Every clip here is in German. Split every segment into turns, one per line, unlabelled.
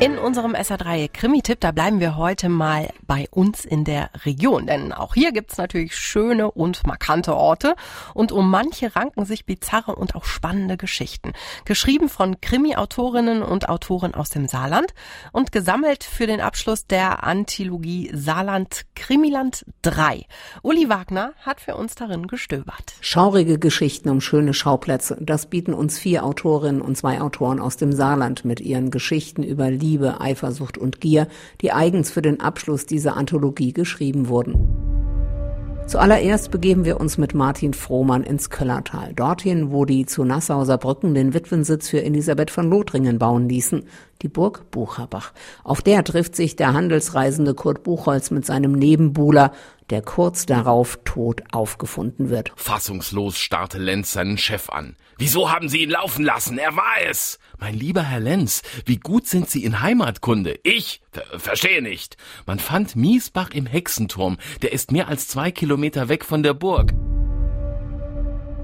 In unserem SR3 Krimi-Tipp, da bleiben wir heute mal bei uns in der Region. Denn auch hier gibt's natürlich schöne und markante Orte. Und um manche ranken sich bizarre und auch spannende Geschichten. Geschrieben von Krimi-Autorinnen und Autoren aus dem Saarland und gesammelt für den Abschluss der Antilogie Saarland Krimiland 3. Uli Wagner hat für uns darin gestöbert.
Schaurige Geschichten um schöne Schauplätze. Das bieten uns vier Autorinnen und zwei Autoren aus dem Saarland mit ihren Geschichten über Liebe Liebe, Eifersucht und Gier, die eigens für den Abschluss dieser Anthologie geschrieben wurden. Zuallererst begeben wir uns mit Martin Frohmann ins Köllertal, dorthin, wo die zu Nassauser Brücken den Witwensitz für Elisabeth von Lothringen bauen ließen, die Burg Bucherbach. Auf der trifft sich der handelsreisende Kurt Buchholz mit seinem Nebenbuhler, der kurz darauf tot aufgefunden wird.
Fassungslos starrte Lenz seinen Chef an. Wieso haben Sie ihn laufen lassen? Er war es. Mein lieber Herr Lenz, wie gut sind Sie in Heimatkunde? Ich? Ver verstehe nicht. Man fand Miesbach im Hexenturm. Der ist mehr als zwei Kilometer weg von der Burg.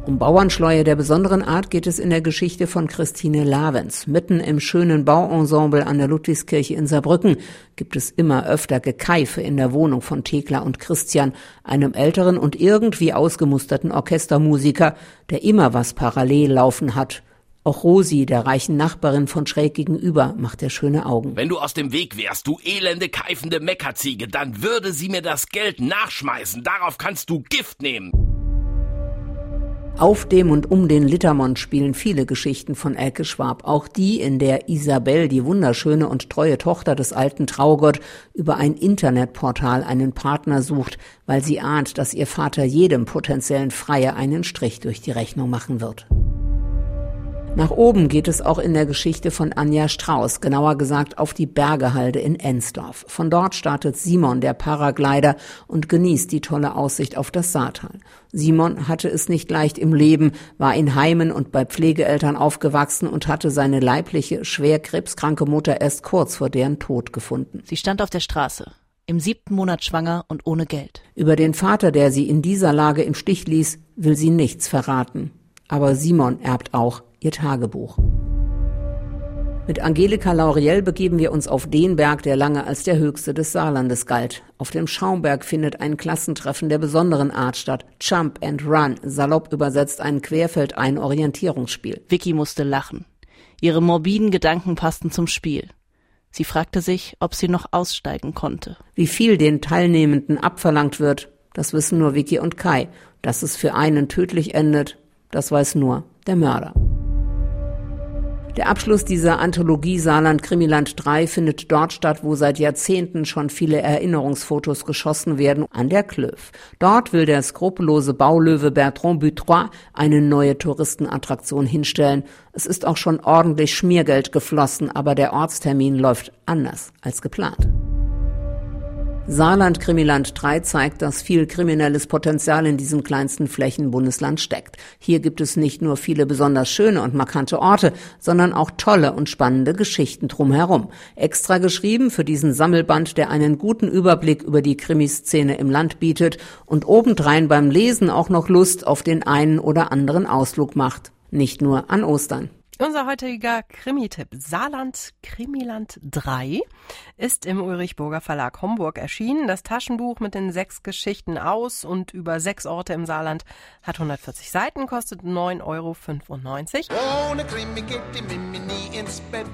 Um Bauernschleue der besonderen Art geht es in der Geschichte von Christine Lavens. Mitten im schönen Bauensemble an der Ludwigskirche in Saarbrücken gibt es immer öfter Gekeife in der Wohnung von Thekla und Christian, einem älteren und irgendwie ausgemusterten Orchestermusiker, der immer was parallel laufen hat. Auch Rosi, der reichen Nachbarin von schräg gegenüber, macht der schöne Augen.
Wenn du aus dem Weg wärst, du elende, keifende Meckerziege, dann würde sie mir das Geld nachschmeißen. Darauf kannst du Gift nehmen.
Auf dem und um den Littermond spielen viele Geschichten von Elke Schwab, auch die, in der Isabel, die wunderschöne und treue Tochter des alten Traugott, über ein Internetportal einen Partner sucht, weil sie ahnt, dass ihr Vater jedem potenziellen Freier einen Strich durch die Rechnung machen wird. Nach oben geht es auch in der Geschichte von Anja Strauß, genauer gesagt auf die Bergehalde in Ensdorf. Von dort startet Simon, der Paraglider, und genießt die tolle Aussicht auf das Saartal. Simon hatte es nicht leicht im Leben, war in Heimen und bei Pflegeeltern aufgewachsen und hatte seine leibliche, schwer krebskranke Mutter erst kurz vor deren Tod gefunden.
Sie stand auf der Straße im siebten Monat schwanger und ohne Geld.
Über den Vater, der sie in dieser Lage im Stich ließ, will sie nichts verraten. Aber Simon erbt auch ihr Tagebuch. Mit Angelika Lauriel begeben wir uns auf den Berg, der lange als der höchste des Saarlandes galt. Auf dem Schaumberg findet ein Klassentreffen der besonderen Art statt. Jump and Run, salopp übersetzt ein Querfeld, ein Orientierungsspiel.
Vicky musste lachen. Ihre morbiden Gedanken passten zum Spiel. Sie fragte sich, ob sie noch aussteigen konnte.
Wie viel den Teilnehmenden abverlangt wird, das wissen nur Vicky und Kai. Dass es für einen tödlich endet, das weiß nur der Mörder. Der Abschluss dieser Anthologie Saarland Krimiland 3 findet dort statt, wo seit Jahrzehnten schon viele Erinnerungsfotos geschossen werden, an der Klöf. Dort will der skrupellose Baulöwe Bertrand Butrois eine neue Touristenattraktion hinstellen. Es ist auch schon ordentlich Schmiergeld geflossen, aber der Ortstermin läuft anders als geplant. Saarland Krimiland 3 zeigt, dass viel kriminelles Potenzial in diesem kleinsten Flächenbundesland steckt. Hier gibt es nicht nur viele besonders schöne und markante Orte, sondern auch tolle und spannende Geschichten drumherum. Extra geschrieben für diesen Sammelband, der einen guten Überblick über die Krimiszene im Land bietet und obendrein beim Lesen auch noch Lust auf den einen oder anderen Ausflug macht. Nicht nur an Ostern.
Unser heutiger Krimi-Tipp Saarland Krimiland 3 ist im Ulrich-Burger Verlag Homburg erschienen. Das Taschenbuch mit den sechs Geschichten aus und über sechs Orte im Saarland hat 140 Seiten, kostet 9,95 Euro.
Ohne Krimi geht die Mimi nie ins Bett.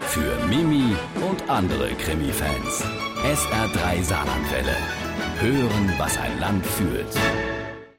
Für Mimi und andere Krimi-Fans. SR3 Saarlandwelle. Hören, was ein Land fühlt.